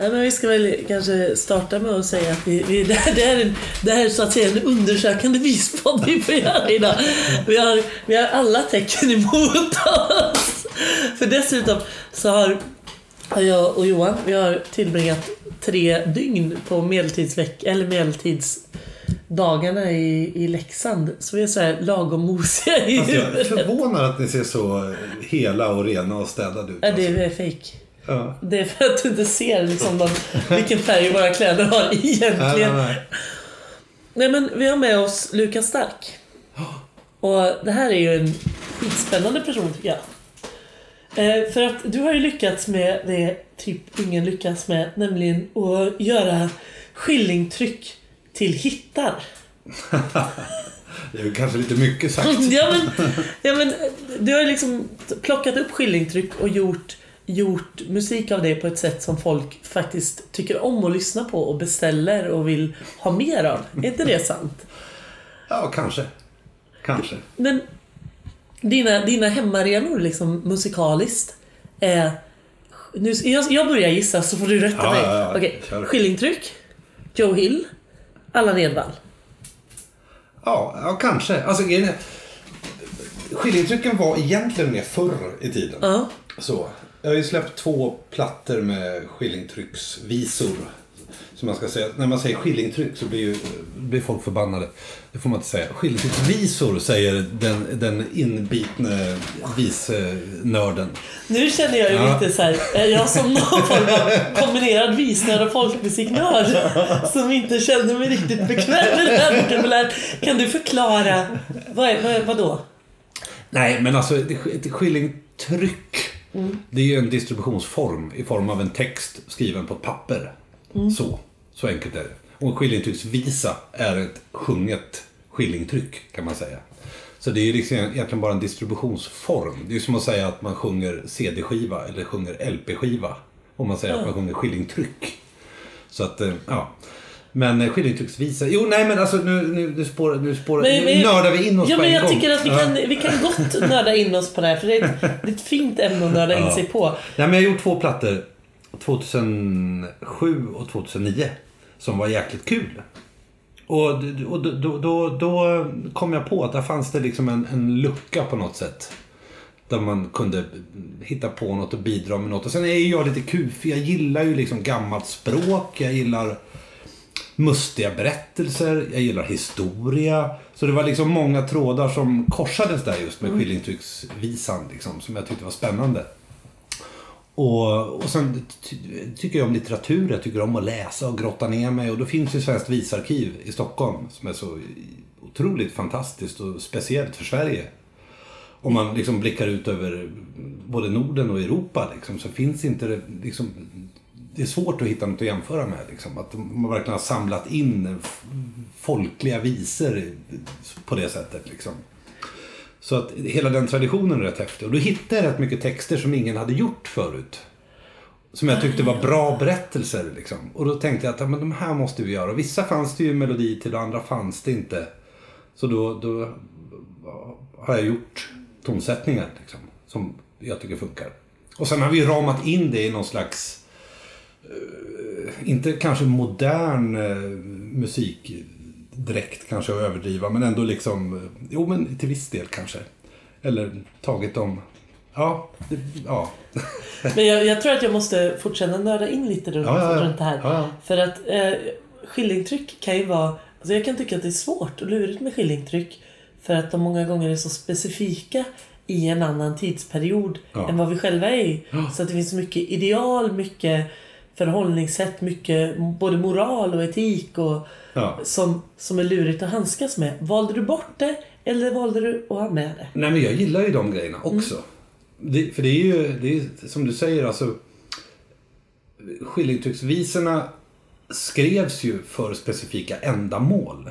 Ja, men vi ska väl kanske starta med att säga att vi, vi, det, här, det, här är det här är så att säga en undersökande vispodd vi får göra idag. Vi har, vi har alla tecken emot oss. För dessutom så har, har jag och Johan vi har tillbringat tre dygn på medeltidsveck, eller medeltidsdagarna i, i Leksand. Så vi är så här lagom mosiga i Alltså, jag är förvånad att ni ser så hela och rena och städade ut. Ja, det alltså. är fejk. Ja. Det är för att du inte ser liksom de, vilken färg våra kläder har Nej, egentligen. nej, nej. Nej men vi har med oss Lukas Stark. Och det här är ju en spännande person tycker jag. Eh, för att du har ju lyckats med det typ ingen lyckas med, nämligen att göra skillingtryck till hittar. Det är kanske lite mycket sagt. ja, men, ja, men du har liksom plockat upp skillingtryck och gjort, gjort musik av det på ett sätt som folk faktiskt tycker om att lyssna på och beställer och vill ha mer av. Är inte det sant? Ja, kanske. Kanske. Men dina, dina hemmarenor liksom musikaliskt är... Nu, jag, jag börjar gissa så får du rätta Ja, mig. ja, ja. Okej. Skillingtryck, Joe Hill, Allan Edwall. Ja, ja kanske. Alltså, Skillingtrycken var egentligen mer förr i tiden. Ja. Så. Jag har ju släppt två plattor med skillingtrycksvisor. Som man ska säga. När man säger skillingtryck så blir, ju, blir folk förbannade. Det får man inte säga. Skillingtrycksvisor säger den, den inbitne visnörden. Nu känner jag ju Ja. lite så här, är jag som någon form av kombinerad visnörd och folkmusiknörd som inte känner mig riktigt bekväm med den här vokabulären. Kan du förklara, vad, är, vad, är, vad då? Nej, men alltså ett skillingtryck. Det är ju en distributionsform i form av en text skriven på ett papper. Så. Så enkelt är det. Och en skillingtrycksvisa är ett sjunget skillingtryck kan man säga. Så det är ju liksom egentligen bara en distributionsform. Det är ju som att säga att man sjunger CD-skiva eller sjunger LP-skiva. Om man säger att man sjunger skillingtryck. Så att, eh, ja. Men eh, skillingtrycksvisa. Jo, nej men alltså nu, nu, nu, spår, nu, spår, Men- nu men- nördar vi in oss Ja, på men en jag gång. tycker att vi Ja. kan, vi kan gott nörda in oss på det här för det är ett, det är ett fint ämne att nörda in Ja. sig på. Nej, men jag har gjort två plattor. 2007 och 2009. Som var jäkligt kul. Och, och då, då, då, då kom jag på att där fanns det liksom en, en lucka på något sätt. Där man kunde hitta på något och bidra med något. Och sen är ju jag lite kufig. Jag gillar ju liksom gammalt språk. Jag gillar mustiga berättelser. Jag gillar historia. Så det var liksom många trådar som korsades där just med skillingtrycksvisan. Liksom, som jag tyckte var spännande. Och, och sen ty, tycker jag om litteratur, jag tycker om att läsa och grotta ner mig. Och då finns ju Svenskt visarkiv i Stockholm som är så otroligt fantastiskt och speciellt för Sverige. Om man liksom blickar ut över både Norden och Europa liksom, så finns inte det liksom, det är svårt att hitta något att jämföra med. Liksom. Att man verkligen har samlat in folkliga visor på det sättet. Liksom. Så att hela den traditionen är rätt häftig. Och då hittade jag rätt mycket texter som ingen hade gjort förut. Som jag tyckte var bra berättelser. Liksom. Och då tänkte jag att ja, men de här måste vi göra. Och vissa fanns det ju melodi till och andra fanns det inte. Så då, då har jag gjort tonsättningar liksom, som jag tycker funkar. Och sen har vi ramat in det i någon slags, inte kanske modern eh, musik direkt kanske att överdriva, men ändå liksom, eh, jo men till viss del kanske. Eller tagit dem, ja, det, ja. Men jag, jag tror att jag måste fortsätta nörda in lite runt, Ja, ja, runt det här. Ja. För att eh, skillingtryck kan ju vara... Alltså jag kan tycka att det är svårt och lurigt med skillingtryck. För att de många gånger är så specifika i en annan tidsperiod än vad vi själva är i. Så att det finns mycket ideal, mycket förhållningssätt, mycket både moral och etik och ja. som, som är lurigt att handskas med. Valde du bort det eller valde du att ha med det? Nej men jag gillar ju de grejerna också. Det, för det är ju, det är, som du säger alltså. Skillingtrycksvisorna skrevs ju för specifika ändamål.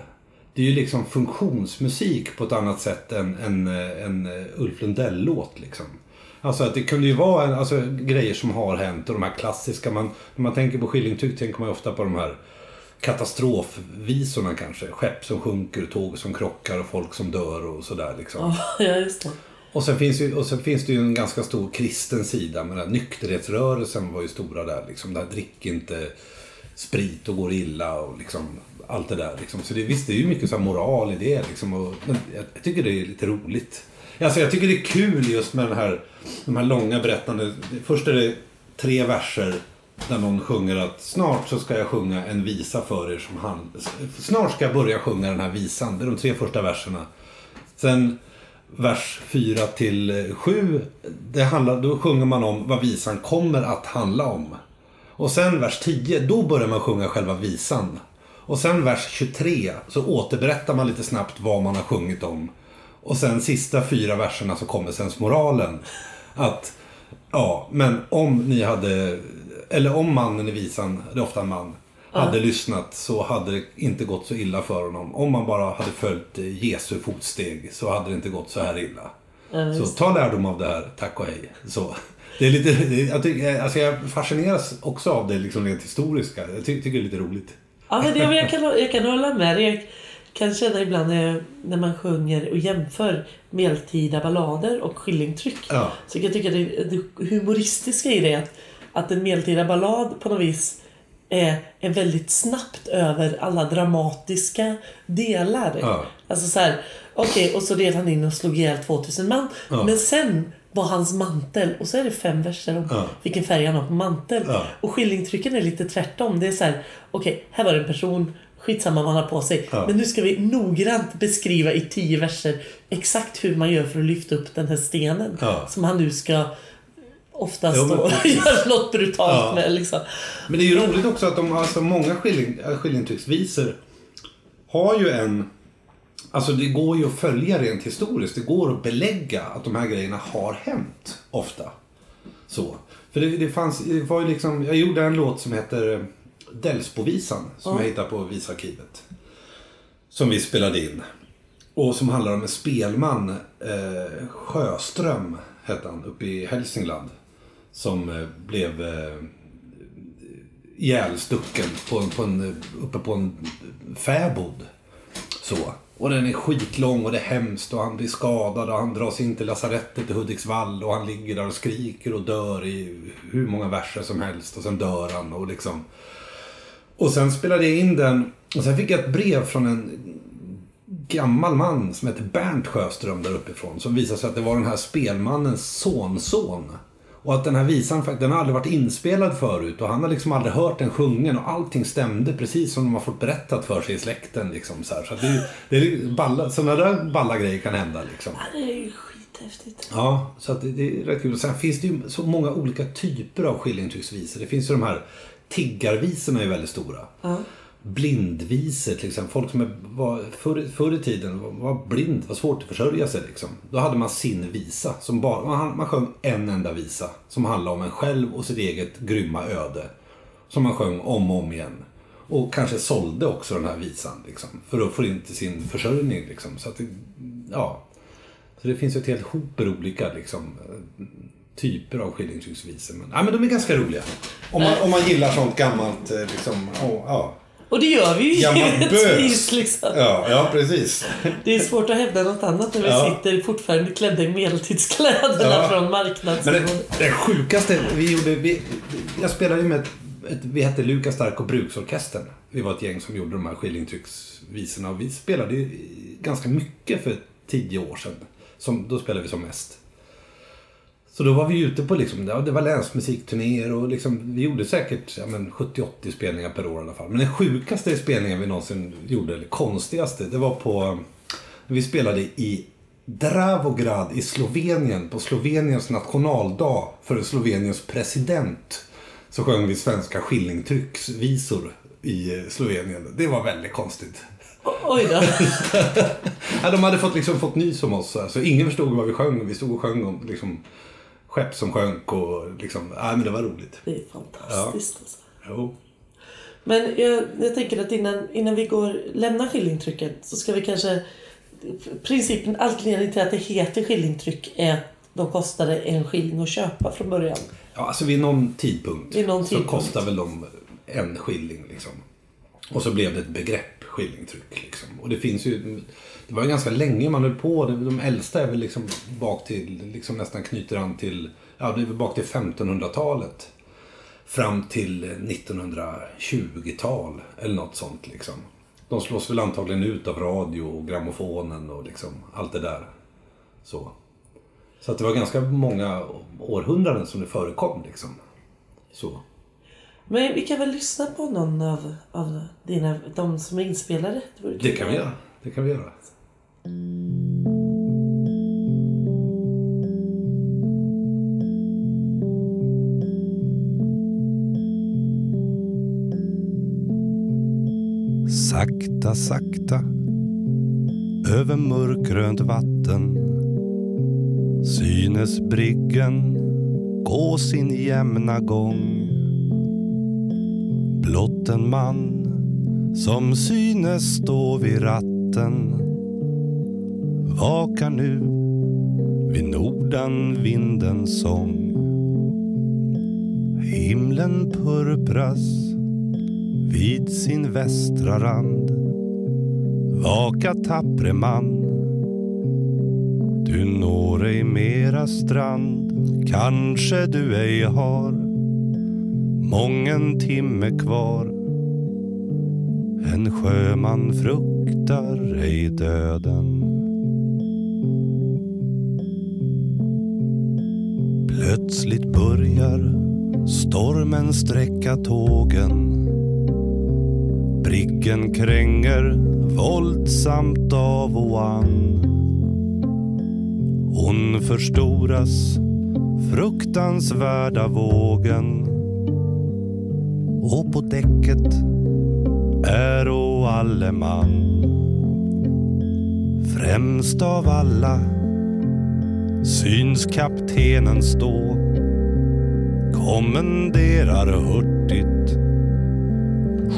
Det är ju liksom funktionsmusik på ett annat sätt än en, en Ulf Lundell-låt liksom. Alltså att det kunde ju vara en, alltså, grejer som har hänt och de här klassiska. Man, när man tänker på skillingtryck tänker man ju ofta på de här katastrofvisorna kanske. Skepp som sjunker, tåg som krockar och folk som dör och sådär liksom. Ja, just det. Och sen, finns ju, och sen finns det ju en ganska stor kristen sida. Men den nykterhetsrörelsen var ju stora där. Liksom, där drick inte sprit och går illa och liksom allt det där. Liksom. Så det, visst, det är ju mycket så moral i det. Liksom, och, men jag, jag tycker det är lite roligt. Alltså, jag tycker det är kul just med den här, de här långa berättande. Först är det tre verser där någon sjunger att snart så ska jag sjunga en visa för er som han... Snart ska jag börja sjunga den här visan. Det är de tre första verserna. Sen vers 4 till eh, 7, det handlar, då sjunger man om vad visan kommer att handla om. Och sen vers 10, då börjar man sjunga själva visan. Och sen vers 23 så återberättar man lite snabbt vad man har sjungit om. Och sen sista fyra verserna så kommer sensmoralen. Att, ja, men om ni hade, eller om mannen i visan, det är ofta en man, hade lyssnat så hade det inte gått så illa för honom. Om man bara hade följt Jesu fotsteg så hade det inte gått så här illa. Ja, Så ta lärdom av det här, tack och hej. Så. Det är lite, jag, tycker, alltså jag fascineras också av det liksom rent historiska. Jag ty, tycker det är lite roligt. Ja, men det, men jag, kan, jag kan hålla med dig. Kan känna ibland när, man sjunger och jämför medeltida ballader och skillingtryck. Ja. Så jag kan tycka det, det humoristiska i det är att, att en medeltida ballad på något vis är, är väldigt snabbt över alla dramatiska delar. Ja. Alltså så här, okej, och så red han in och slog ihjäl 2000 man. Ja. Men sen var hans mantel, och så är det fem verser om Ja. vilken färg han har på mantel. Och skillingtrycken är lite tvärtom. Det är så här, okej, här var det en person, skitsamma vad han har på sig. Ja. Men nu ska vi noggrant beskriva i tio verser exakt hur man gör för att lyfta upp den här stenen. Ja. Som han nu ska oftast Jo, då göra något brutalt Ja. med. Liksom. Men det är ju roligt också att de, alltså många skilling, äh, skillingtrycksvisor har ju en... Alltså det går ju att följa rent historiskt. Det går att belägga att de här grejerna har hänt ofta. Så. För det, det fanns, det var ju liksom, jag gjorde en låt som heter Delsbovisan som Ja. jag hittade på visarkivet. Som vi spelade in. Och som handlar om en spelman, eh, Sjöström hette han, uppe i Hälsingland. Som eh, blev eh, ihjälstucken på, på en, uppe på en fäbod. Så. Och den är skitlång och det är hemskt och han blir skadad och han dras in till lasarettet i Hudiksvall och han ligger där och skriker och dör i hur många verser som helst och sen dör han och liksom. Och sen spelade jag in den och sen fick jag ett brev från en gammal man som heter Bernt Sjöström där uppifrån. Som visade sig att det var den här spelmannens sonson. Och att den här visan den har aldrig varit inspelad förut och han har liksom aldrig hört den sjungen och allting stämde precis som de har fått berättat för sig i släkten. Liksom, så så det, det balla, sådana där balla grejer kan hända. Liksom. Ja, det är ju skithäftigt. Ja, så det, det är rätt kul. Sen finns det ju så många olika typer av skillingtrycksvisor. Det finns ju de här tiggarvisorna är väldigt stora. Ja. Blindvisor till exempel. Folk som är- var, förr, förr i tiden var, var blind, var svårt att försörja sig liksom. Då hade man sin visa. Som bara, man, man sjöng en enda visa. Som handlade om en själv och sitt eget grymma öde. Som man sjöng om och om igen. Och kanske sålde också den här visan. Liksom, för att få in till sin försörjning. Liksom. Så att det, ja. Så det finns ju ett helt hoper olika liksom, typer av skillingtrycksvisor. Men, ja, men de är ganska roliga. Om man, om man gillar sånt gammalt. eh, Liksom, oh, ja. Och det gör vi ju givetvis. Liksom. Ja, ja, precis. Det är svårt att hävda något annat när vi Ja. sitter fortfarande klädda i medeltidskläderna Ja. från Men marknadsnivå. det, det sjukaste vi gjorde, vi, jag spelade ju med ett, ett, vi hette Lukas Stark och Bruksorkestern. Vi var ett gäng som gjorde de här skillingtrycksvisorna och vi spelade ju ganska mycket för tio år sedan. Som, då spelade vi som mest. Så då var vi ute på liksom, det var länsmusikturnéer och liksom, vi gjorde säkert ja, men 70-80 spelningar per år i alla fall. Men den sjukaste spelningen vi någonsin gjorde, eller konstigaste, det var på, vi spelade i Dravograd i Slovenien på Sloveniens nationaldag för Sloveniens president. Så sjöng vi svenska skillingtrycksvisor i Slovenien. Det var väldigt konstigt. Oj då. Ja, de hade fått, liksom, fått nys om oss. Så ingen förstod vad vi sjöng. Vi stod och sjöng om liksom, skepp som sjönk och liksom, ja, men det var roligt. Det är fantastiskt alltså. Jo. Men jag, jag tänker att innan, innan vi går, lämnar skillingtrycket så ska vi kanske... Principen, anledningen till att det heter skillingtryck är att de kostade en skilling att köpa från början. Ja, alltså vid någon tidpunkt Vid någon så tidpunkt. kostar väl de en skilling. Liksom. Och så blev det ett begrepp, skillingtryck. Liksom. Och det finns ju det var ju ganska länge man höll på. De äldsta är väl liksom bak till, liksom nästan knyter an till, ja det är väl bak till 1500-talet. Fram till 1920-tal eller något sånt liksom. De slås väl antagligen ut av radio och grammofonen och liksom allt det där. Så. Så att det var ganska många århundraden som det förekom liksom. Så. Men vi kan väl lyssna på någon av, av dina, de som är inspelade? Det kul. kan vi göra. Det kan vi göra. Sakta, sakta över mörkgrönt vatten synes briggen gå sin jämna gång. Blott en man som synes stå vid ratten vakar nu vid nordanvindens sång. Himlen purpras vid sin västra rand. Vaka tappre man, du når ej mera strand. Kanske du ej har mången timme kvar. En sjöman fruktar ej döden. Plötsligt börjar stormen sträcka tågen Briggen kränger våldsamt av och an. Hon förstoras fruktansvärda vågen och på däcket är och alle man. Främst av alla syns kaptenen stå kommenderar hurtigt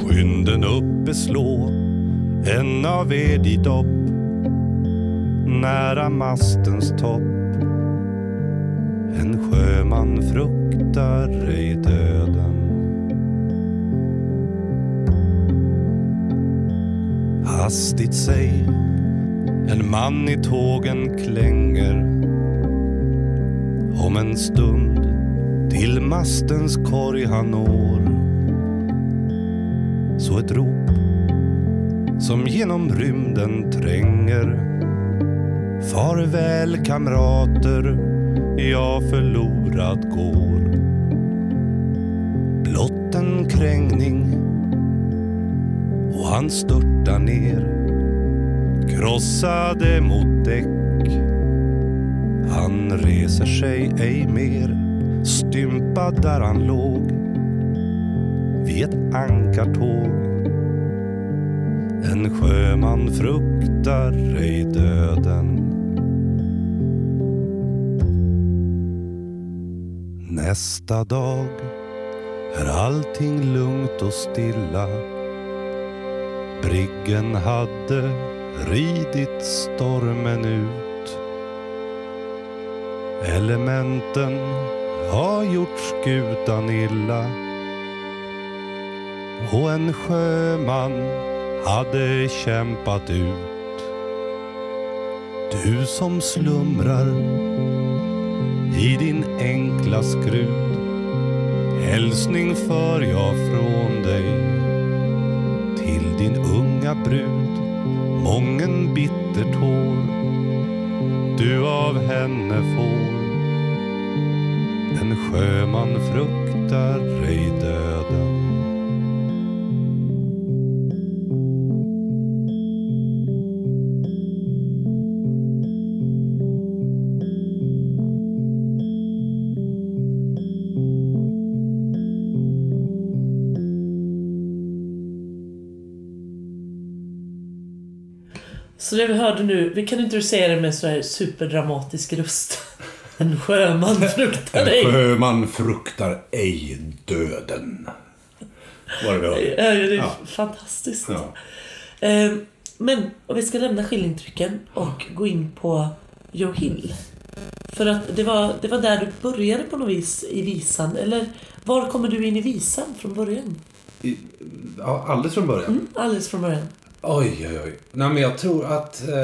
Skynden uppe slå en av ed i dopp nära mastens topp. En sjöman fruktar ej döden. Hastigt sig en man i tågen klänger om en stund till mastens korg han når så ett rop som genom rymden tränger. Farväl kamrater, jag förlorad går. Blott en krängning och han störtar ner. Krossade mot däck. Han reser sig ej mer, stympad där han låg vid ett ankartåg. En sjöman fruktar ej döden. Nästa dag är allting lugnt och stilla. Briggen hade ridit stormen ut. Elementen har gjort skutan illa och en sjöman hade kämpat ut. Du som slumrar i din enkla skrud. Hälsning för jag från dig till din unga brud. Mången bitter tår du av henne får. En sjöman fruktar ej Så det vi hörde nu, vi kan inte du säga det med så här superdramatisk röst? En sjöman fruktar En dig. sjöman fruktar ej döden. Var det vi hörde. Ja, det är Ja. fantastiskt. Ja. Eh, Men om vi ska lämna skillingtrycken och gå in på Joe Hill. För att det var, det var där du började på något vis i visan. Eller var kommer du in i visan från början? I, ja, alldeles från början. Mm, alldeles från början. Oj, oj, oj. Nej, men jag tror att... Eh,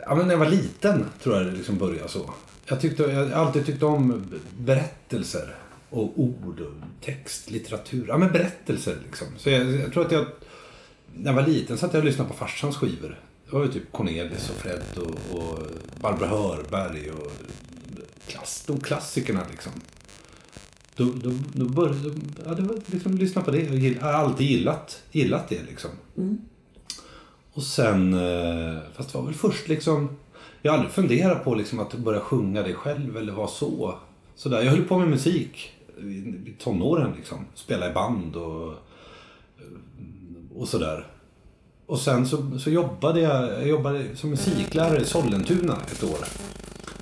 ja, men när jag var liten tror jag det liksom började så. Jag, har alltid tyckt om berättelser. Och ord och text, litteratur. Ja, men berättelser liksom. Så jag, jag tror att jag... När jag var liten satt jag och lyssnade på farsans skivor. Det var ju typ Cornelis och Fred och, och Barbro Hörberg och klass, de klassikerna liksom. Då, då, då började ja, det var liksom lyssna på det. Jag gill- har alltid gillat, gillat det liksom. Och sen, eh, fast det var väl först liksom, jag har aldrig funderat på liksom att börja sjunga det själv eller vara så. Sådär. Jag höll på med musik i i tonåren liksom. Spela i band och, och sådär. Och sen så, så jobbade jag, jag jobbade som musiklärare i Sollentuna ett år.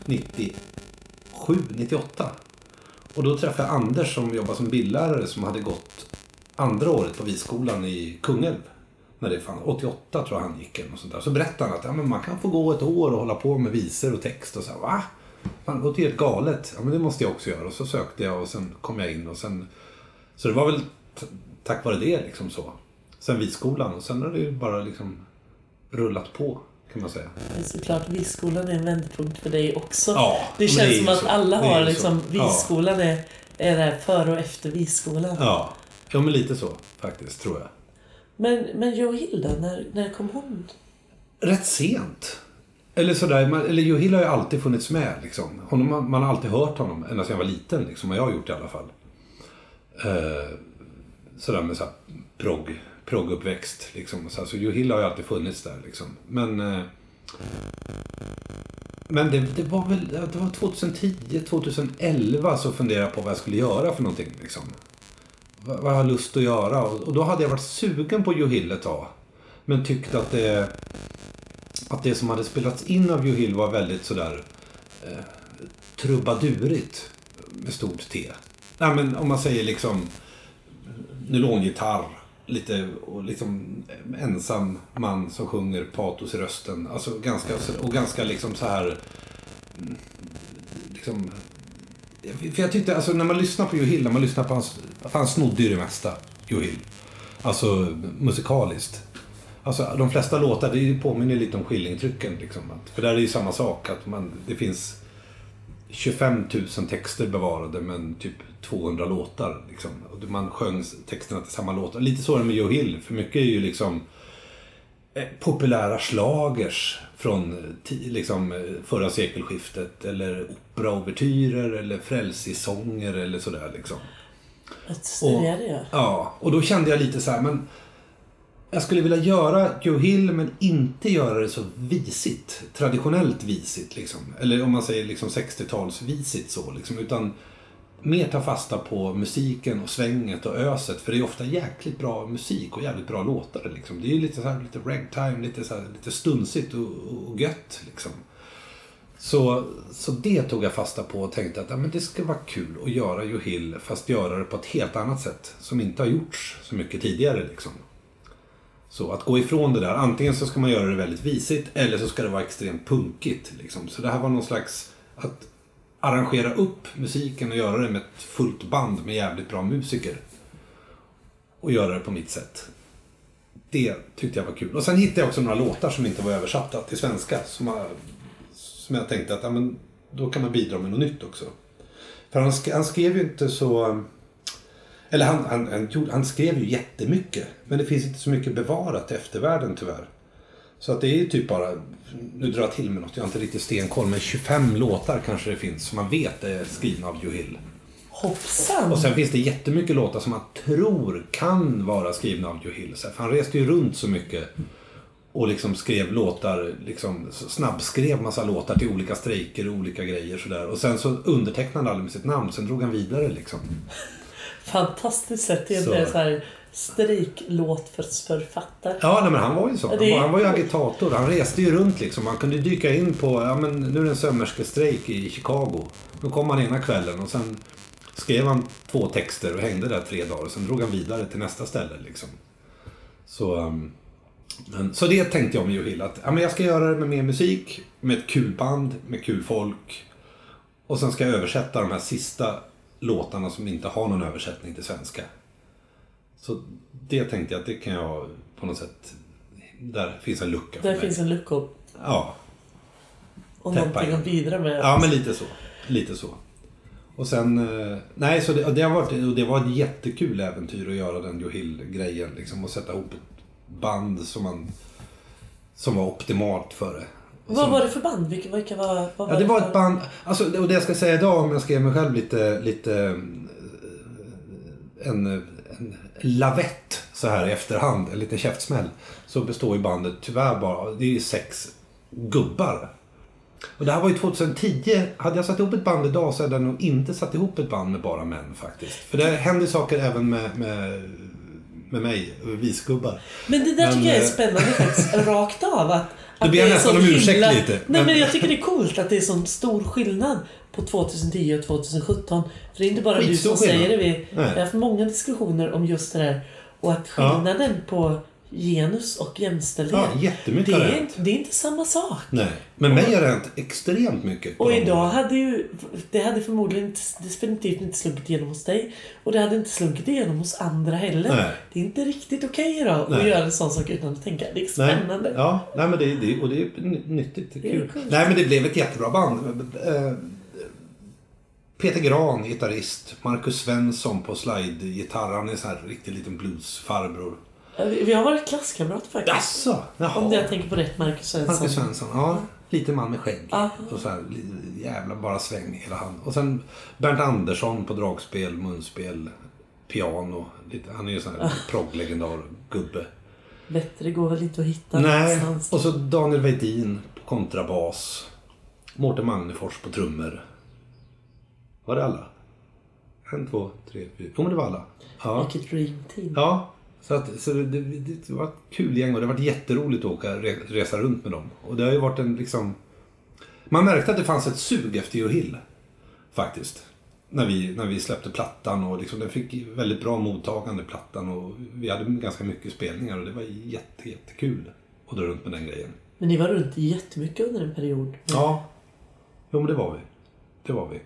97, 98. Och då träffade jag Anders som jobbar som bildlärare som hade gått andra året på Viskolan i Kungälv. När det fann, 88 tror jag han gick eller sånt där. Så berättade han att ja, men man kan få gå ett år och hålla på med visor och text och så här, va? Fan, det låter helt galet. Ja men det måste jag också göra. Och så sökte jag och sen kom jag in och sen... Så det var väl tack vare det liksom så. Sen Viskolan och sen har det ju bara liksom rullat på kan man säga. Men såklart, Visskolan är en vändpunkt för dig också. Ja, det känns det som att så. alla har liksom, så. Ja. Visskolan är, är det här före och efter Visskolan. Ja, ja men lite så faktiskt tror jag. Men, men och Hilda, när, när kom hon? rätt sent. Eller sådär, man, eller Joe Hill har ju alltid funnits med. Liksom. Honom, man, man har alltid hört honom, ända sedan jag var liten. Liksom, och jag har gjort i alla fall. Eh, sådär med såhär progg, progguppväxt. Liksom, så, alltså, Joe Hill har ju alltid funnits där. Liksom. Men, eh, men det, det var väl det var 2010, 2011 så funderade jag på vad jag skulle göra för någonting. Liksom. Vad, vad jag har lust att göra. Och, och då hade jag varit sugen på Joe Hill ett tag. Men tyckte att det att det som hade spelats in av Joe Hill var väldigt sådär eh, trubadurigt med stort T. Nej, men om man säger liksom nylongitarr lite och liksom ensam man som sjunger patos i rösten. Alltså ganska, och ganska liksom så här mm, liksom för jag tyckte, alltså när man lyssnar på Joe Hill, när man lyssnar på hans, för han snodde ju det mesta, Joe Hill. Alltså musikaliskt. Alltså de flesta låtar, det påminner lite om Skillingtrycken. Liksom. För där är det ju samma sak. Att man, det finns 25 000 texter bevarade men typ 200 låtar. Liksom. Och man sjöng texterna till samma låtar. Lite så är det med Joe Hill. För mycket är ju liksom eh, populära slagers från eh, liksom, eh, förra sekelskiftet. Eller operaouvertyrer eller frälsisånger eller sådär. Liksom. Jag. Ja, och då kände jag lite så här, men jag skulle vilja göra Joe Hill men inte göra det så visigt. Traditionellt visigt liksom. Eller om man säger liksom 60-talsvisigt så liksom. Utan mer ta fasta på musiken och svänget och öset. För det är ofta jäkligt bra musik och jävligt bra låtar liksom. Det är ju lite så här, lite ragtime, lite, så här, lite stunsigt och, och gött liksom. Så, så det tog jag fasta på och tänkte att ja, men det ska vara kul att göra Johill fast göra det på ett helt annat sätt som inte har gjorts så mycket tidigare. Liksom. Så att gå ifrån det där, antingen så ska man göra det väldigt visigt eller så ska det vara extremt punkigt. Liksom. Så det här var någon slags att arrangera upp musiken och göra det med ett fullt band med jävligt bra musiker. Och göra det på mitt sätt. Det tyckte jag var kul. Och sen hittade jag också några låtar som inte var översatta till svenska. Som, har, som jag tänkte att ja, men, då kan man bidra med något nytt också. För han, sk- han skrev ju inte så... Eller han, han, han, han skrev ju jättemycket. Men det finns inte så mycket bevarat i eftervärlden tyvärr. Så att det är ju typ bara, nu drar jag till med något, jag har inte riktigt stenkoll, men 25 låtar kanske det finns som man vet är skrivna av Joe Hill. Hoppsan! Och sen finns det jättemycket låtar som man tror kan vara skrivna av Joe Hill. För han reste ju runt så mycket och liksom skrev låtar, liksom snabbskrev massa låtar till olika strejker och olika grejer sådär. Och sen så undertecknade han aldrig med sitt namn, sen drog han vidare liksom. Fantastiskt sätt. Det är Så. så här strejklåtförfattare. Ja, nej, men han var ju så. Han var, han var ju agitator. Han reste ju runt liksom. Man kunde dyka in på, ja men nu är det en sömmerskestrejk i Chicago. Då kom han ena kvällen och sen skrev han två texter och hängde där tre dagar. Sen drog han vidare till nästa ställe liksom. Så, um, men, så det tänkte jag med Joe Hill. Att ja, men jag ska göra det med mer musik, med ett kul band, med kul folk. Och sen ska jag översätta de här sista låtarna som inte har någon översättning till svenska. Så det tänkte jag att det kan jag på något sätt där finns en lucka Där finns en lucka och Ja. och Täppa någonting igen. att bidra med. ja, men lite så. Lite så. Och sen, eh, nej så det, det, har varit, och det var ett jättekul äventyr att göra den Joe Hill-grejen. Liksom, och sätta ihop ett band som, man, som var optimalt för det. Vad Som- var det för band? Vilka, vilka var, vad Ja, det var för... ett band. Alltså, och det jag ska säga idag om jag ska ge mig själv lite, lite en lavett så här i efterhand, en liten käftsmäll. Så består ju bandet tyvärr bara, det är sex gubbar. Och det här var ju 2010. Hade jag satt ihop ett band idag så hade jag nog inte satt ihop ett band med bara män faktiskt. För det händer saker även med, med, med mig, visgubbar. Men det där Men, tycker jag är eh, spännande faktiskt, rakt av. Att, att jag det är nästan sån om ursäkt lite, Nej, men- men jag tycker det är coolt att det är sån stor skillnad på 2010 och 2017. För det är inte bara du Skitstor som skillnad. säger det. Vi Nej. har haft många diskussioner om just det där. Och att skillnaden på genus och jämställdhet. Ja, jättemycket det, är, inte- det är inte samma sak. Nej, men mig har det hänt extremt mycket. Och idag åren. hade ju, det hade förmodligen inte, definitivt inte slunkit igenom hos dig. Och det hade inte slunkit igenom hos andra heller. Nej. Det är inte riktigt okej idag att Nej. göra en sån sak utan att tänka. Det är Nej, spännande. ja, nej, men det, det, och det är ny- nyttigt. Det är är kul. coolt. Nej, men det blev ett jättebra band. Peter Gran, gitarrist. Marcus Svensson på slide-gitarr. Han är så här riktig liten bluesfarbror. Vi har varit klasskamrater faktiskt. Jaså? Jaha. Om jag tänker på rätt Marcus Svensson. Marcus Svensson, ja. Liten man med skägg. Ja. Och så här, jävla bara sväng hela han. Och sen Bernt Andersson på dragspel, munspel, piano. Lite, han är ju sån här progglegendar, gubbe. Bättre går väl inte att hitta Nej, någonstans. och så Daniel Weidin på kontrabas. Mårten Magnefors på trummor. Var det alla? En, två, tre, fyra. Jo, men det var alla. Ja. Vilket dream team. ja. Så, att, så det, det, det var ett kul gäng och det har varit jätteroligt att åka re- resa runt med dem. Och det har ju varit en liksom... Man märkte att det fanns ett sug efter Joe Hill. Faktiskt. När vi, när vi släppte plattan och liksom, den fick väldigt bra mottagande plattan och vi hade ganska mycket spelningar och det var jätte, jättekul att dra runt med den grejen. Men ni var runt jättemycket under en period. Ja. Jo men det var vi. Det var vi.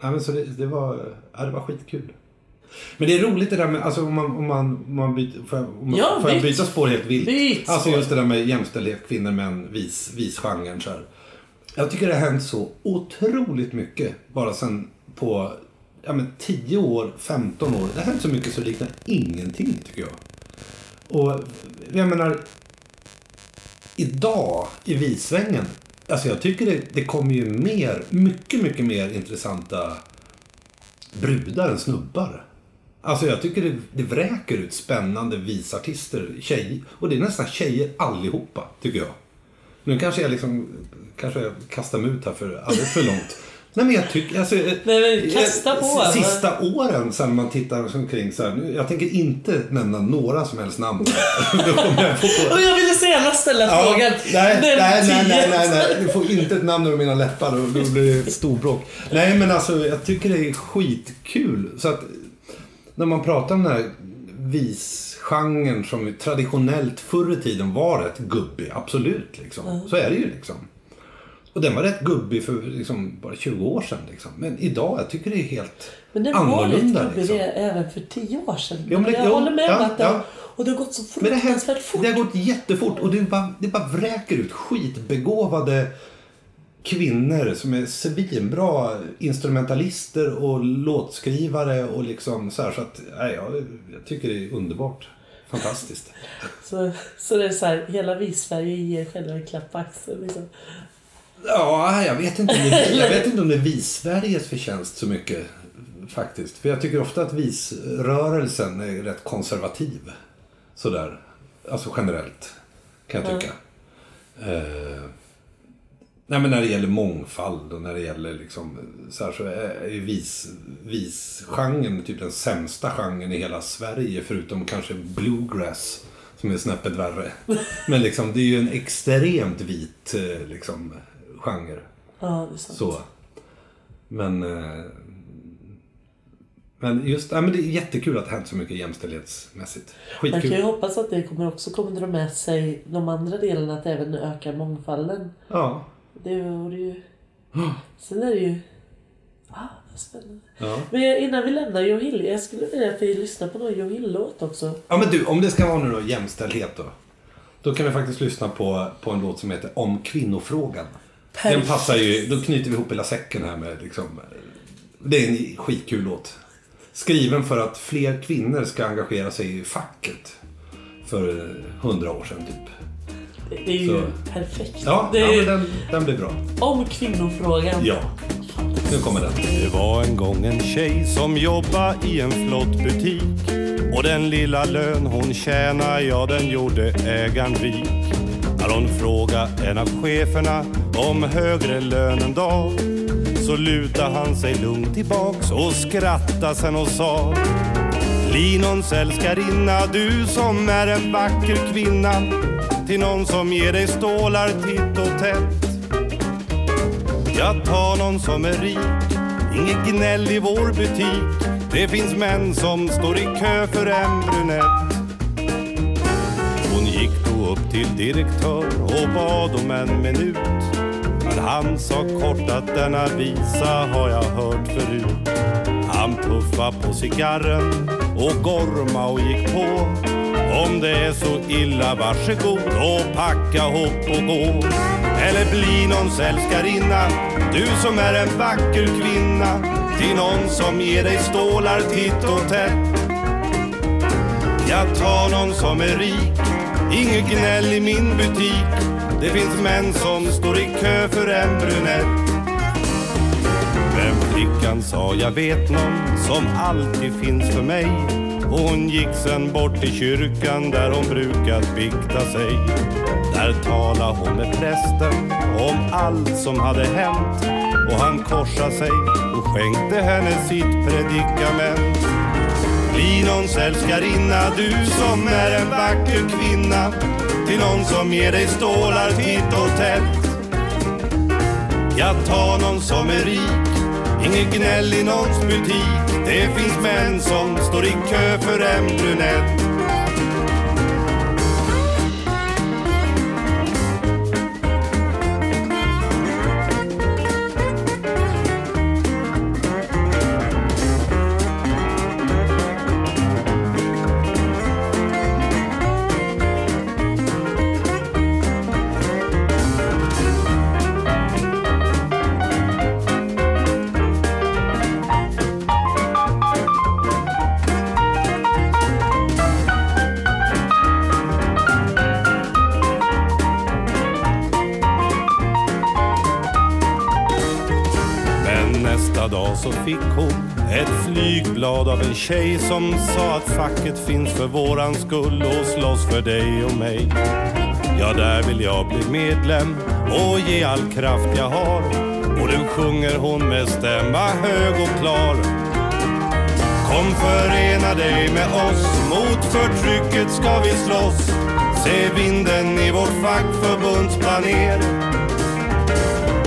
Nej, men så det, det, var, ja, det var skitkul. Men det är roligt det där med, alltså om man, om man, om man byter, får jag, om, Ja, får jag byt. byta spår helt vilt? Byt Alltså just det där med jämställdhet, kvinnor, män, vis, visgenren så här. Jag tycker det har hänt så otroligt mycket bara sen på ja, men 10 år, 15 år. Det har hänt så mycket så det liknar ingenting tycker jag. Och jag menar, idag i vissvängen, alltså jag tycker det, det kommer ju mer, mycket, mycket mer intressanta brudar än snubbar. Alltså jag tycker det, det vräker ut spännande visartister, tjejer. Och det är nästan tjejer allihopa, tycker jag. Nu kanske jag liksom, kanske jag kastar mig ut här för alldeles för långt. Nej men jag tycker, alltså, Nej, men kasta eh, på. s- Sista åren sen man tittar omkring så här, jag tänker inte nämna några som helst namn. Jag. Och jag ville så gärna ställa Ja, frågan. nej, nej, nej, nej, nej, nej. Du får inte ett namn över mina läppar då blir det storbråk. Nej, men alltså jag tycker det är skitkul. Så att när man pratar om den här visgenren som traditionellt förr i tiden var rätt gubbig, absolut liksom. Så är det ju liksom. Och den var rätt gubbig för liksom, bara 20 år sedan. Liksom. Men idag, jag tycker det är helt Men den annorlunda. gubbig Liksom. även för tio år sedan. Jo, men det- jag jo, håller med ja, om att ja. Och det har gått så det, fruktansvärt fort. det har gått jättefort och det bara, det bara vräker ut skitbegåvade kvinnor som är svinbra instrumentalister och låtskrivare och liksom så här. Så att, nej, jag, jag tycker det är underbart. Fantastiskt. Så, så det är så här, hela vi-Sverige ger själva en klapp på axeln. Liksom. Ja, jag vet inte om det, jag vet inte om det är vis-Sveriges förtjänst så mycket faktiskt. För jag tycker ofta att visrörelsen är rätt konservativ. Sådär. Alltså generellt. Kan jag tycka. Eh, nej men när det gäller mångfald och när det gäller liksom så här så är ju vis, visgenren typ den sämsta genren i hela Sverige förutom kanske bluegrass som är snäppet värre. Men liksom det är ju en extremt vit eh, liksom genre. Ja, det är sant. Så. Men eh, men just, ja, men det är jättekul att det hänt så mycket jämställdhetsmässigt. Man kan ju Skitkul. hoppas att det kommer också kommer dra med sig de andra delarna att även öka mångfalden. Ja. Det vore ju... Sen är det ju... Ah, spännande. Ja. Men innan vi lämnar Joe Hill, jag skulle vilja att vi lyssnar på någon Joe Hill-låt också. ja men du, om det ska vara nu då jämställdhet då. Då kan vi faktiskt lyssna på, på en låt som heter Om kvinnofrågan. Den passar ju, då knyter vi ihop hela säcken här med liksom, Det är en skitkul låt. Skriven för att fler kvinnor ska engagera sig i facket. För hundra år sedan typ. Det är ju Så. perfekt. Ja, det ja ju den, den blir bra. om kvinnofrågan. Ja. Nu kommer den. Det var en gång en tjej som jobba i en flott butik och den lilla lön hon tjänar, ja den gjorde ägaren rik. När hon frågade en av cheferna om högre lön en dag så lutade han sig lugnt tillbaks och skrattade sen och sa Linons älskarinna, du som är en vacker kvinna till någon som ger dig stålar titt och tätt jag tar någon som är rik, inget gnäll i vår butik. Det finns män som står i kö för en brunett. Hon gick då upp till direktör och bad om en minut. Han sa kort att denna visa har jag hört förut. Han puffa' på cigarren och gorma och gick på. Om det är så illa, varsågod och packa hopp och gå. Eller bli någons älskarinna, du som är en vacker kvinna. Till någon som ger dig stålar titt och tätt. Jag tar någon som är rik, inget gnäll i min butik. Det finns män som står i kö för en brunett. Men flickan sa jag vet någon som alltid finns för mig och hon gick sen bort till kyrkan där hon brukat bikta sig. Där talade hon med prästen om allt som hade hänt och han korsade sig och skänkte henne sitt predikament. Bli någons älskarinna, du som är en vacker kvinna till någon som ger dig stålar titt och tätt. Jag tar någon som är rik, inget gnäll i någons butik. Det finns män som står i kö för en brunett. Tjej som sa att facket finns för våran skull och slåss för dig och mig. Ja, där vill jag bli medlem och ge all kraft jag har. Och nu sjunger hon med stämma hög och klar. Kom förena dig med oss, mot förtrycket ska vi slåss. Se vinden i vårt fackförbunds planer.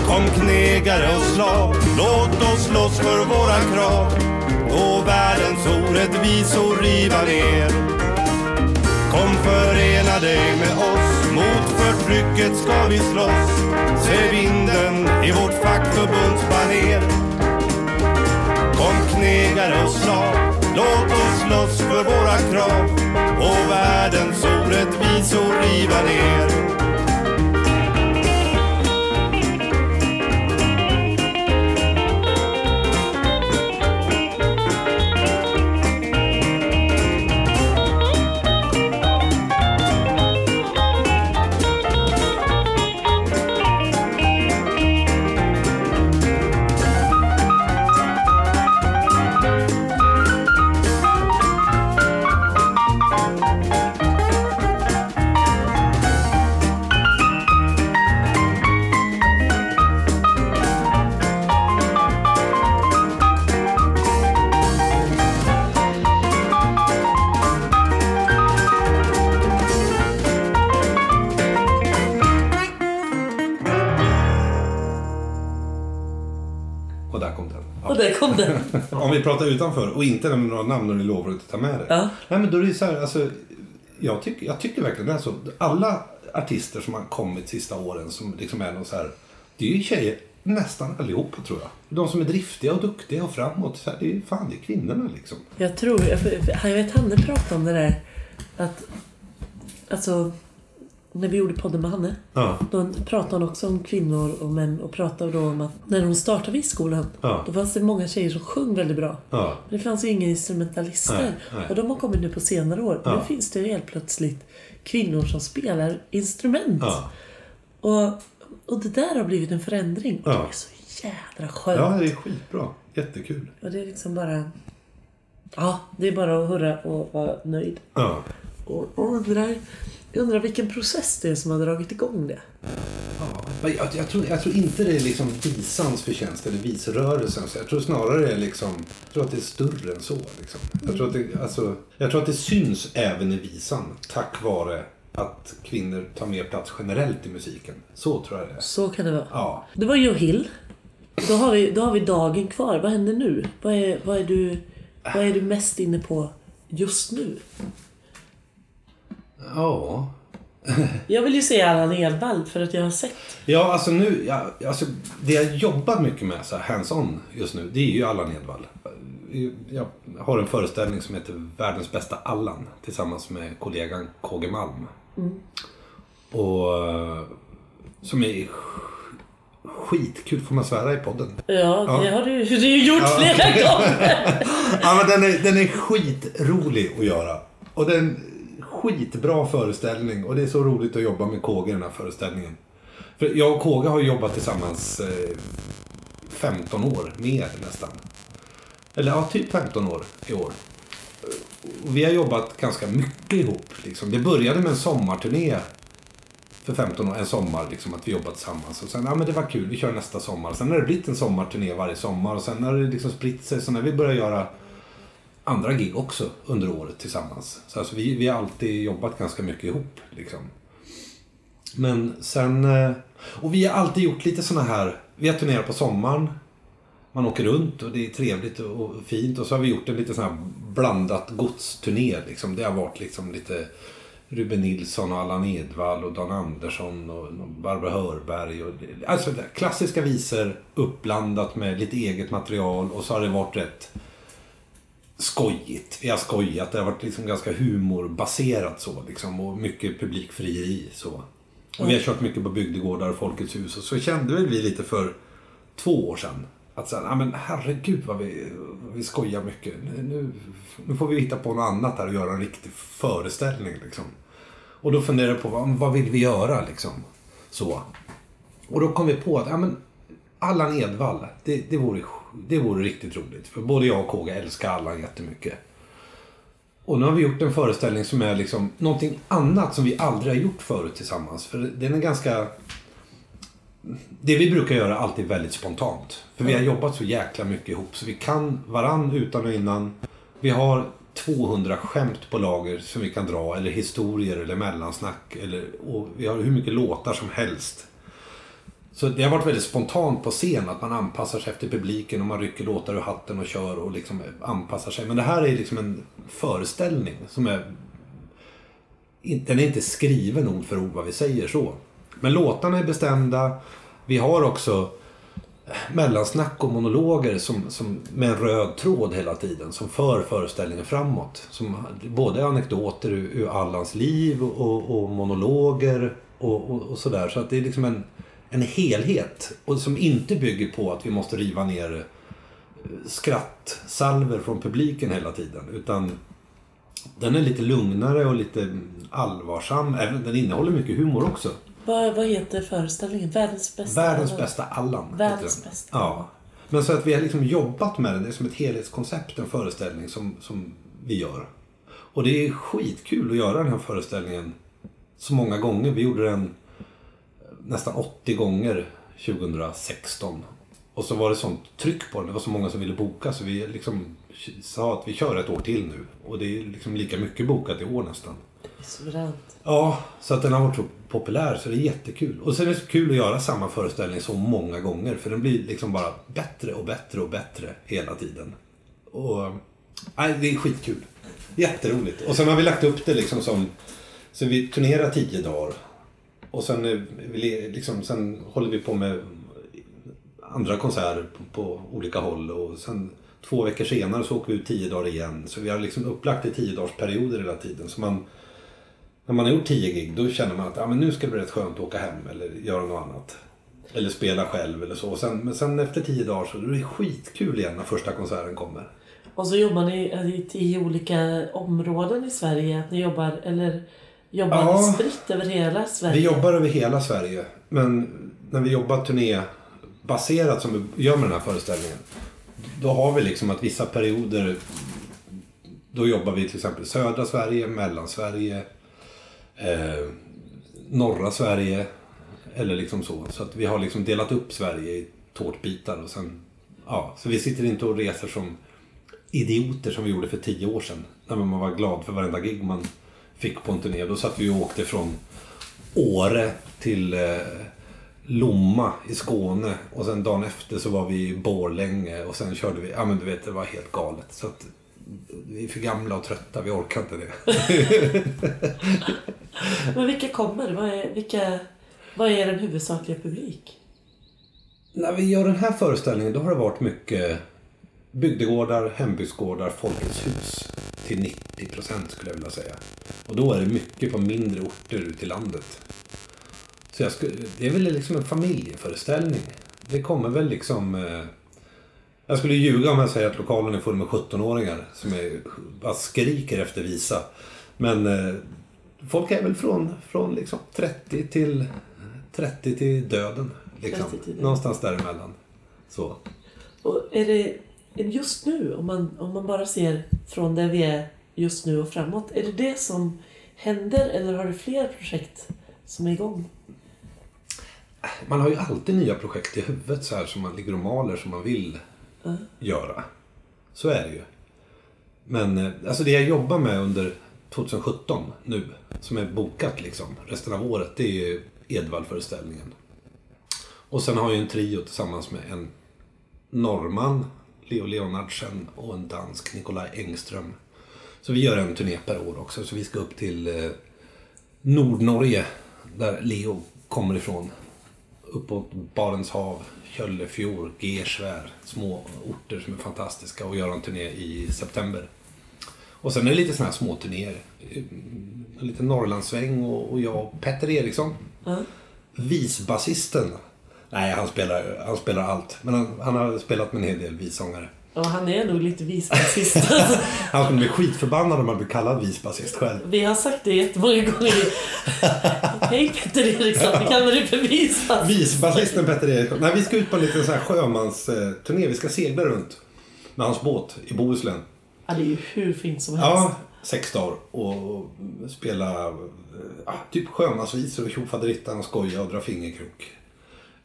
Kom knegare och slav, låt oss slåss för våra krav och världens orättvisor riva ner. Kom förena dig med oss, mot förtrycket ska vi slåss. Se vinden i vårt fackförbunds baner. Kom knegare och slav, låt oss slåss för våra krav och världens orättvisor riva ner. Om vi pratar utanför och inte nämner några namn och ni lovar att ta med det. Ja. Nej men då är det så här, alltså, jag, tycker, jag tycker verkligen det är så. Alla artister som har kommit sista åren som liksom är någon så här, det är ju tjejer nästan allihopa tror jag. De som är driftiga och duktiga och framåt, så här, det är fan det är kvinnorna liksom. Jag tror, jag, jag vet Hanne pratade om det där att alltså när vi gjorde podden med Hanne. Ja. Då pratade hon också om kvinnor och män och pratade då om att när hon startade Visskolan Ja. då fanns det många tjejer som sjöng väldigt bra. Ja. Men det fanns ju inga instrumentalister. Nej, nej. Och de har kommit nu på senare år. Ja. Nu finns det helt plötsligt kvinnor som spelar instrument. Och, och det där har blivit en förändring. Och det är så jädra skönt. ja, det är skitbra. Jättekul. Och det är liksom bara... Ja, det är bara att hurra och vara nöjd. Ja. Och, och undrar, jag undrar vilken process det är som har dragit igång det. Ja, jag, jag, tror, jag tror inte det är liksom visans förtjänst eller visrörelsens. Jag tror snarare det är liksom, jag tror att det är större än så. Liksom. Jag, tror att det, alltså, jag tror att det syns även i visan tack vare att kvinnor tar mer plats generellt i musiken. Så tror jag det är. Så kan det vara. Ja. Det var Joe Hill. Då har, vi, då har vi dagen kvar. Vad händer nu? Vad är, vad är, du, vad är du mest inne på just nu? Ja. Jag vill ju se Allan Edwall för att jag har sett. Ja, alltså nu, ja, alltså, det jag jobbar mycket med så här, hands-on just nu, det är ju Allan Edwall. Jag har en föreställning som heter Världens bästa Allan tillsammans med kollegan KG Malm. Och eh, som är sk- skitkul, får man svära i podden? Ja, Ja. det har du, du har ju gjort flera gånger. Ja, men den är, den är skitrolig att göra. Och det är en skitbra föreställning. Och det är så roligt att jobba med Kåge i den här föreställningen. För jag och Kåge har jobbat tillsammans eh, 15 år, mer nästan. Eller ja, typ 15 år i år. Vi har jobbat ganska mycket ihop. Liksom. Det började med en sommarturné för 15 år, en sommar, liksom, att vi jobbat tillsammans. Och sen, ja men det var kul, vi kör nästa sommar. Sen har det blivit en sommarturné varje sommar och sen har det liksom spritt sig. Så när vi började göra andra gig också under året tillsammans. Så alltså, vi, vi har alltid jobbat ganska mycket ihop. Liksom. Men sen... Eh, och vi har alltid gjort lite såna här... Vi har turnerat på sommaren. Man åker runt och det är trevligt och fint. Och så har vi gjort en lite sån här blandat godsturné. Liksom. Det har varit liksom lite Ruben Nilsson och Allan Edwall och Dan Andersson och Barbara Hörberg. Och, alltså klassiska visor uppblandat med lite eget material. Och så har det varit rätt skojigt. Vi har skojat. Det har varit liksom ganska humorbaserat så. Liksom, och mycket publikfrieri. Så. Och vi har kört mycket på bygdegårdar och Folkets hus. Och så kände väl vi lite för två år sedan. Att säga, ah, ja men herregud vad vi, vi skojar mycket. Nu, nu får vi hitta på något annat här och göra en riktig föreställning. Liksom. Och då funderade jag på vad, vad vill vi göra liksom. Så. Och då kom vi på att ja, men Allan Edwall, det, det, vore, det vore riktigt roligt. För både jag och KG älskar Allan jättemycket. Och nu har vi gjort en föreställning som är liksom någonting annat som vi aldrig har gjort förut tillsammans. För den är ganska... Det vi brukar göra är alltid väldigt spontant. För vi har jobbat så jäkla mycket ihop så vi kan varann utan och innan. Vi har 200 skämt på lager som vi kan dra eller historier eller mellansnack. Eller, och vi har hur mycket låtar som helst. Så det har varit väldigt spontant på scen att man anpassar sig efter publiken och man rycker låtar ur hatten och kör och liksom anpassar sig. Men det här är liksom en föreställning som är... Den är inte skriven ord för ord vad vi säger så. Men låtarna är bestämda. Vi har också mellansnack och monologer som, som, med en röd tråd hela tiden som för föreställningen framåt. Som, både anekdoter ur, ur Allans liv och, och monologer och, och, och sådär. Så att det är liksom en, en helhet och som inte bygger på att vi måste riva ner eh, skrattsalver från publiken hela tiden. Utan den är lite lugnare och lite allvarsam. Även, den innehåller mycket humor också. Vad, vad heter föreställningen? Världens bästa? Världens bästa Allan. Världens den. bästa. Ja. Men så att vi har liksom jobbat med den. Det är som ett helhetskoncept, en föreställning som, som vi gör. Och det är skitkul att göra den här föreställningen så många gånger. Vi gjorde den nästan 80 gånger 2016. Och så var det sånt tryck på den. Det var så många som ville boka så vi liksom sa att vi kör ett år till nu. Och det är liksom lika mycket bokat i år nästan. Suveränt. Ja, så att den har varit så populär så det är jättekul. Och sen är det så kul att göra samma föreställning så många gånger för den blir liksom bara bättre och bättre och bättre hela tiden. Och nej, det är skitkul. Jätteroligt. Och sen har vi lagt upp det liksom som så vi turnerar tio dagar. Och sen, eh, liksom, sen håller vi på med andra konserter på, på olika håll. Och sen två veckor senare så åker vi ut tio dagar igen. Så vi har liksom upplagt i tio dagars perioder hela tiden. Så man när man har gjort tio gig då känner man att ah, men nu ska det bli rätt skönt att åka hem eller göra något annat. Eller spela själv eller så. Sen, men sen efter tio dagar så är det skitkul igen när första konserten kommer. Och så jobbar ni i tio olika områden i Sverige. Att ni jobbar, eller jobbar Ja. ni spritt över hela Sverige? Vi jobbar över hela Sverige. Men när vi jobbar turnébaserat som vi gör med den här föreställningen. Då har vi liksom att vissa perioder då jobbar vi till exempel södra Sverige, Mellansverige, eh, norra Sverige. Eller liksom så. Så att vi har liksom delat upp Sverige i tårtbitar. Och sen, ja, så vi sitter inte och reser som idioter som vi gjorde för tio år sedan. När man var glad för varenda gig man fick på en turné. Då satt vi och åkte från Åre till eh, Lomma i Skåne. Och sen dagen efter så var vi i Borlänge. Och sen körde vi, ja men du vet det var helt galet. Så att vi är för gamla och trötta, vi orkar inte det. Men vilka kommer? Vad är, vilka, vad är den huvudsakliga publik? När vi gör den här föreställningen då har det varit mycket bygdegårdar, hembygdsgårdar, Folkets hus. Till 90 procent skulle jag vilja säga. Och då är det mycket på mindre orter ute i landet. Så jag skulle, det är väl liksom en familjeföreställning. Det kommer väl liksom... Eh, jag skulle ljuga om jag säger att lokalen är full med 17-åringar som är, bara skriker efter visa. Men eh, folk är väl från, från liksom 30 till 30 till döden. Liksom. 30 till döden. Någonstans däremellan. Så. Och är det just nu, om man, om man bara ser från där vi är just nu och framåt, är det det som händer eller har du fler projekt som är igång? Man har ju alltid nya projekt i huvudet så här som man ligger och maler som man vill Ja. göra. Så är det ju. Men eh, alltså det jag jobbar med under 2017 nu, som är bokat liksom resten av året, det är ju Edvall-föreställningen. Och sen har jag en trio tillsammans med en norrman, Leo Leonardsen, och en dansk, Nikolaj Engström. Så vi gör en turné per år också, så vi ska upp till eh, Nordnorge, där Leo kommer ifrån. Uppåt Barents hav, Köllefjord, Gersvär, små orter som är fantastiska och göra en turné i september. Och sen är det lite sådana här små turnéer. En liten Norrlandssväng och, och jag och Petter Eriksson. Ja. Visbasisten. Nej, han spelar, han spelar allt. Men han, han har spelat med en hel del vissångare. Och han är nog lite visbasist. Han skulle bli skitförbannad om han blir kallad visbasist själv. vi har sagt det jättemånga gånger. Hej Petter Eriksson, vi kallar dig för visbasist. Visbasisten Petter Eriksson. Nej, vi ska ut på en liten sån här sjömansturné. Vi ska segla runt med hans båt i Bohuslän. Ja, det är ju hur fint som helst. Ja, sex dagar och spela eh, ja, typ sjömansvisor och tjofaderittan och skoja och dra fingerkrok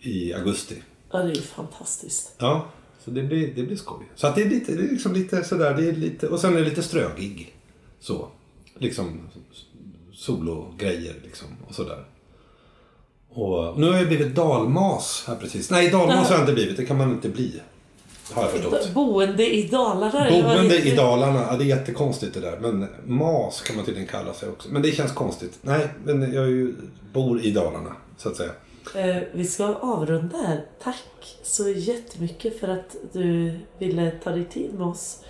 i augusti. Ja, det är ju fantastiskt. Ja, så det blir, det blir skoj. Så att det är lite, det är liksom lite sådär, det är lite, och sen är det lite strögig. Så, liksom sologrejer liksom och sådär. Och nu har jag blivit dalmas här precis. Nej, dalmas har jag inte blivit, det kan man inte bli. Har jag förstått. Boende i Dalarna. Boende i? Dalarna, ja, det är jättekonstigt det där. Men mas kan man tydligen kalla sig också. Men det känns konstigt. Nej, men jag är ju, bor i Dalarna, så att säga. Eh, vi ska avrunda här. Tack så jättemycket för att du ville ta dig tid med oss.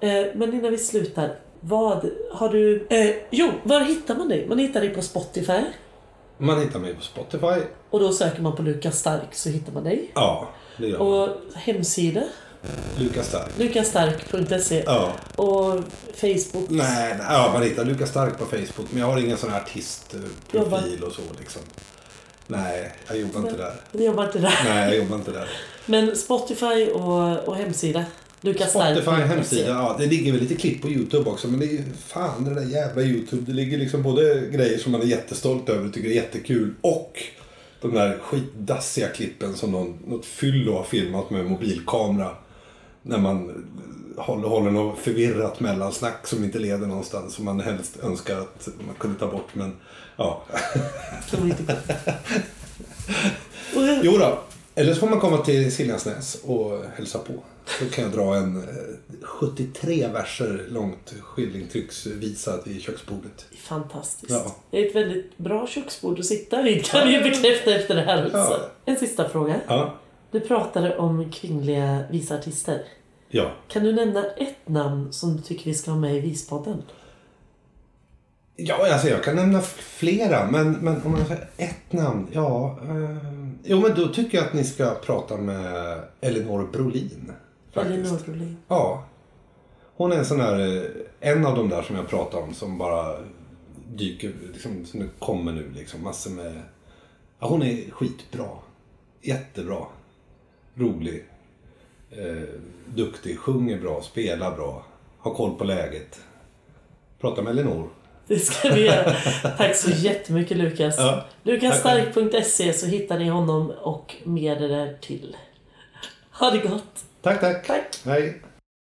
Eh, men innan vi slutar. Vad har du... Eh, jo, var hittar man dig? Man hittar dig på Spotify. Man hittar mig på Spotify. Och då söker man på Lukas Stark så hittar man dig. Ja, det gör man. Och hemsida, Lukas Stark. lukasstark.se. Ja. Och Facebook. Nej, nej, ja, man hittar Lukas Stark på Facebook. Men jag har ingen sån här artistprofil och så liksom. Nej, jag jobbar inte där. Du jobbar inte där. Nej, jag jobbar inte där. Men Spotify och, och hemsida. lukasstark.se. Spotify hemsida, ja det ligger väl lite klipp på YouTube också. Men det är ju fan det där jävla YouTube. Det ligger liksom både grejer som man är jättestolt över och tycker är jättekul. Och de där skitdassiga klippen som någon, något fyllo har filmat med mobilkamera. När man håller, håller något förvirrat mellansnack som inte leder någonstans. Som man helst önskar att man kunde ta bort. Men ja. Jo då. Eller så får man komma till Siljansnäs och hälsa på. Då kan jag dra en eh, 73 verser långt skillingtrycksvisa vid köksbordet. Fantastiskt. Ja. Det är ett väldigt bra köksbord att sitta vid kan vi bekräfta efter det här också. Ja. En sista fråga. Ja. Du pratade om kvinnliga visartister. Ja. Kan du nämna ett namn som du tycker vi ska ha med i Vispodden? Ja, alltså jag kan nämna flera, men, men om jag säger ett namn, ja. Eh, jo, men då tycker jag att ni ska prata med Elinor Brolin. Faktiskt. Elinor Brolin. Ja. Hon är en sån där, eh, en av de där som jag pratade om som bara dyker, liksom, som kommer nu liksom. Massor med, ja hon är skitbra. Jättebra. Rolig. Eh, duktig, sjunger bra, spelar bra. Har koll på läget. Prata med Elinor. Det ska vi göra. Tack så jättemycket Lukas. Ja, Lukasstark.se så hittar ni honom och mer där till. Ha det gott. Tack, tack. Tack. Hej.